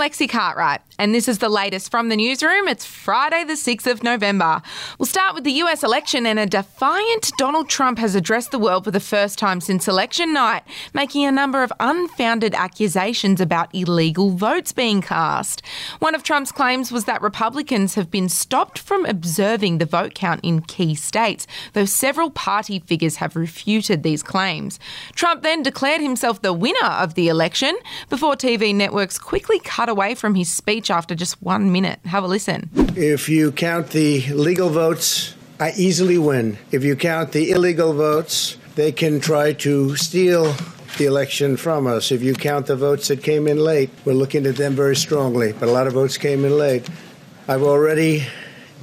Lexi Cartwright, and this is the latest from the newsroom. It's Friday, the 6th of November. We'll start with the US election, and a defiant Donald Trump has addressed the world for the first time since election night, making a number of unfounded accusations about illegal votes being cast. One of Trump's claims was that Republicans have been stopped from observing the vote count in key states, though several party figures have refuted these claims. Trump then declared himself the winner of the election before TV networks quickly cut away from his speech after just one minute. Have a listen. If you count the legal votes, I easily win. If you count the illegal votes, they can try to steal the election from us. If you count the votes that came in late, we're looking at them very strongly. But a lot of votes came in late. I've already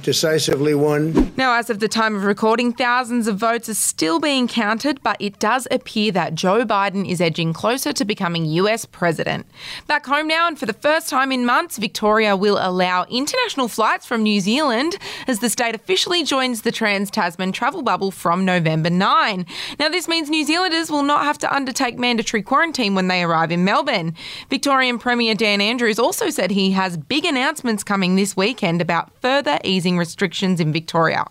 decisively won. Now, as of the time of recording, thousands of votes are still being counted, but it does appear that Joe Biden is edging closer to becoming US president. Back home now, and for the first time in months, Victoria will allow international flights from New Zealand as the state officially joins the Trans Tasman travel bubble from November 9. Now, this means New Zealanders will not have to undertake mandatory quarantine when they arrive in Melbourne. Victorian Premier Dan Andrews also said he has big announcements coming this weekend about further easing restrictions in Victoria.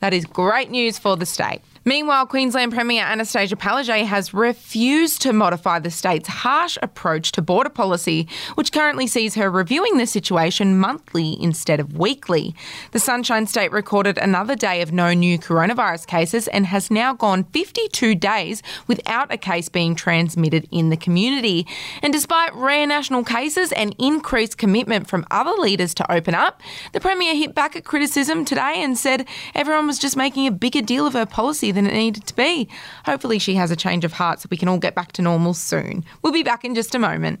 That is great news for the state. Meanwhile, Queensland Premier Anastasia Palaszczuk has refused to modify the state's harsh approach to border policy, which currently sees her reviewing the situation monthly instead of weekly. The Sunshine State recorded another day of no new coronavirus cases and has now gone 52 days without a case being transmitted in the community. And despite rare national cases and increased commitment from other leaders to open up, the Premier hit back at criticism today and said everyone was just making a bigger deal of her policy than it needed to be. Hopefully, she has a change of heart so we can all get back to normal soon. We'll be back in just a moment.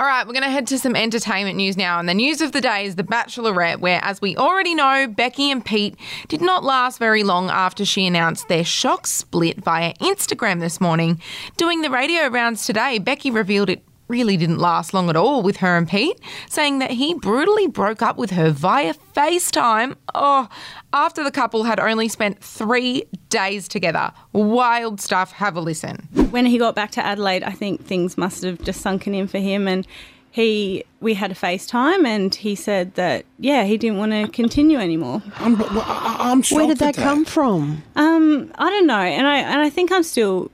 All right, we're going to head to some entertainment news now. And the news of the day is The Bachelorette, where, as we already know, Becky and Pete did not last very long after she announced their shock split via Instagram this morning. Doing the radio rounds today, Becky revealed it really didn't last long at all with her and Pete, saying that he brutally broke up with her via FaceTime. Oh, after the couple had only spent three days together. Wild stuff. Have a listen. when he got back to Adelaide, I think things must have just sunken in for him, and he we had a FaceTime, and he said that yeah, he didn't want to continue anymore. I'm, I'm shocked Where did at that come from? Um, I don't know, and I and I think I'm still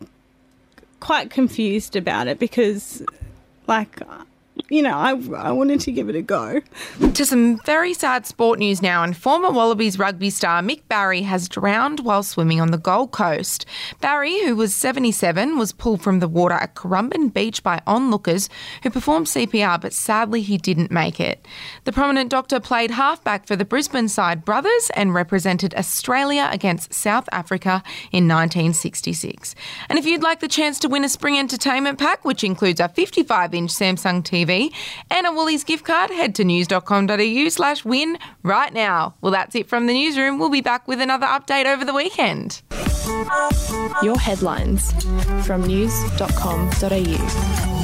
quite confused about it because, like, you know, I I wanted to give it a go. To some very sad sport news now, and former Wallabies rugby star Mick Barry has drowned while swimming on the Gold Coast. Barry, who was 77, was pulled from the water at Currumbin Beach by onlookers who performed CPR, but sadly he didn't make it. The prominent doctor played halfback for the Brisbane side Brothers and represented Australia against South Africa in 1966. And if you'd like the chance to win a spring entertainment pack, which includes a 55 inch Samsung TV and a Woolies gift card, head to news.com.au slash win right now. Well, that's it from the newsroom. We'll be back with another update over the weekend. Your headlines from news.com.au.